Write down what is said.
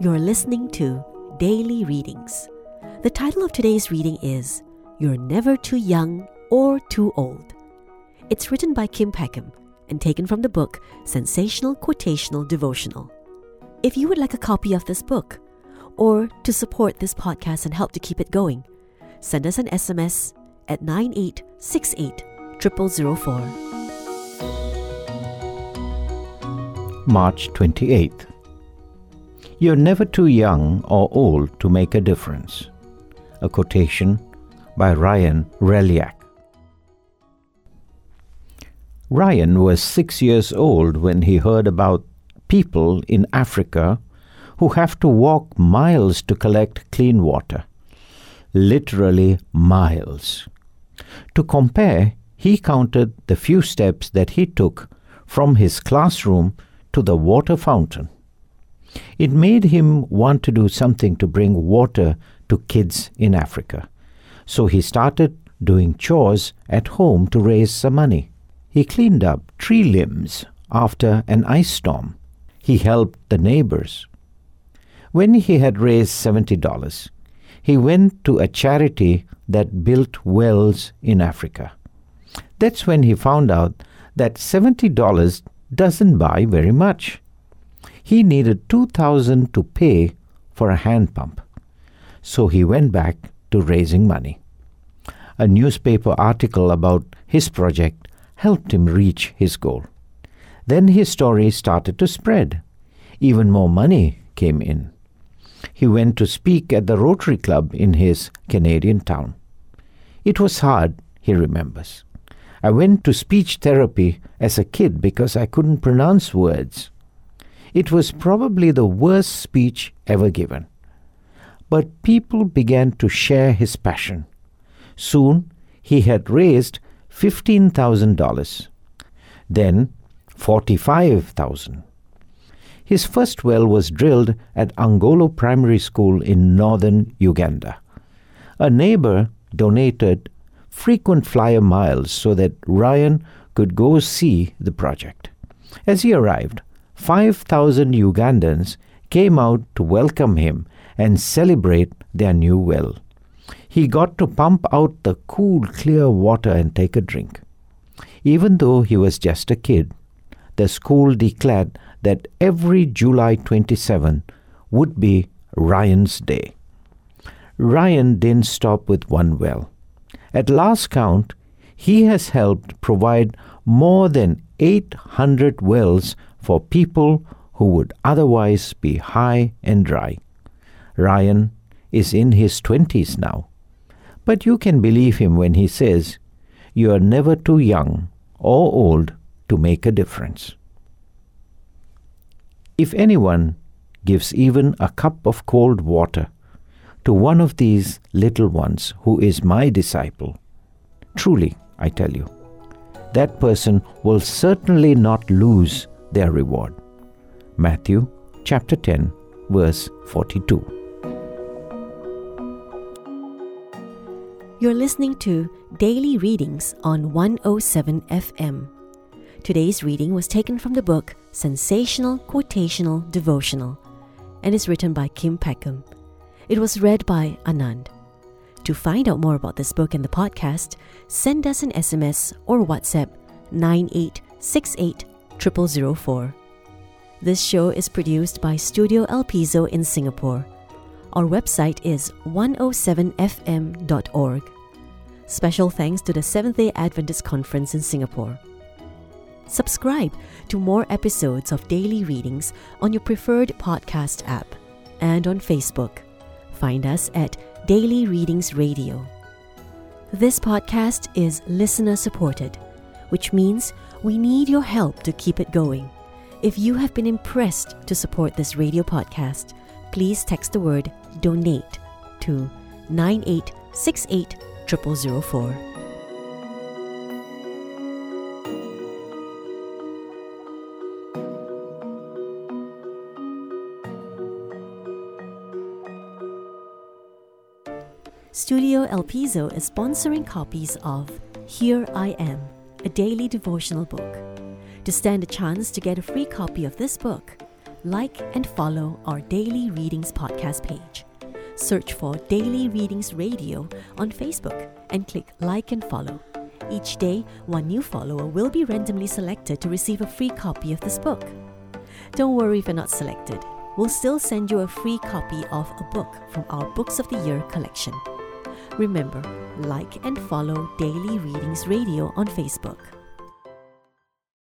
You're listening to Daily Readings. The title of today's reading is You're Never Too Young or Too Old. It's written by Kim Peckham and taken from the book Sensational Quotational Devotional. If you would like a copy of this book, or to support this podcast and help to keep it going, send us an SMS at 9868 0004. March 28th. You're never too young or old to make a difference. A quotation by Ryan Hreljac. Ryan was six years old when he heard about people in Africa who have to walk miles to collect clean water. Literally miles. To compare, he counted the few steps that he took from his classroom to the water fountain. It made him want to do something to bring water to kids in Africa. So he started doing chores at home to raise some money. He cleaned up tree limbs after an ice storm. He helped the neighbors. When he had raised $70, he went to a charity that built wells in Africa. That's when he found out that $70 doesn't buy very much. He needed 2000 to pay for a hand pump. So he went back to raising money. A newspaper article about his project helped him reach his goal. Then his story started to spread. Even more money came in. He went to speak at the Rotary Club in his Canadian town. It was hard, he remembers. I went to speech therapy as a kid because I couldn't pronounce words. It was probably the worst speech ever given. But people began to share his passion. Soon he had raised $15,000, then 45,000. His first well was drilled at Angolo Primary School in northern Uganda. A neighbor donated frequent flyer miles so that Ryan could go see the project. As he arrived, 5,000 Ugandans came out to welcome him and celebrate their new well. He got to pump out the cool, clear water and take a drink. Even though he was just a kid, the school declared that every July 27 would be Ryan's Day. Ryan didn't stop with one well. At last count, he has helped provide more than 800 wells for people who would otherwise be high and dry. Ryan is in his 20s now. But you can believe him when he says, You are never too young or old to make a difference. If anyone gives even a cup of cold water to one of these little ones who is my disciple, truly, I tell you, that person will certainly not lose their reward. Matthew chapter 10, verse 42. You're listening to Daily Readings on 107 FM. Today's reading was taken from the book Sensational Quotational Devotional and is written by Kim Peckham. It was read by Anand. To find out more about this book and the podcast, send us an SMS or WhatsApp 9868 0004. This show is produced by Studio El Piso in Singapore. Our website is 107fm.org. Special thanks to the Seventh day Adventist Conference in Singapore. Subscribe to more episodes of daily readings on your preferred podcast app and on Facebook. Find us at Daily Readings Radio. This podcast is listener supported, which means we need your help to keep it going. If you have been impressed to support this radio podcast, please text the word donate to 9868 0004. Studio El Piso is sponsoring copies of Here I Am, a daily devotional book. To stand a chance to get a free copy of this book, like and follow our Daily Readings podcast page. Search for Daily Readings Radio on Facebook and click like and follow. Each day, one new follower will be randomly selected to receive a free copy of this book. Don't worry if you're not selected. We'll still send you a free copy of a book from our Books of the Year collection. Remember, like and follow Daily Readings Radio on Facebook.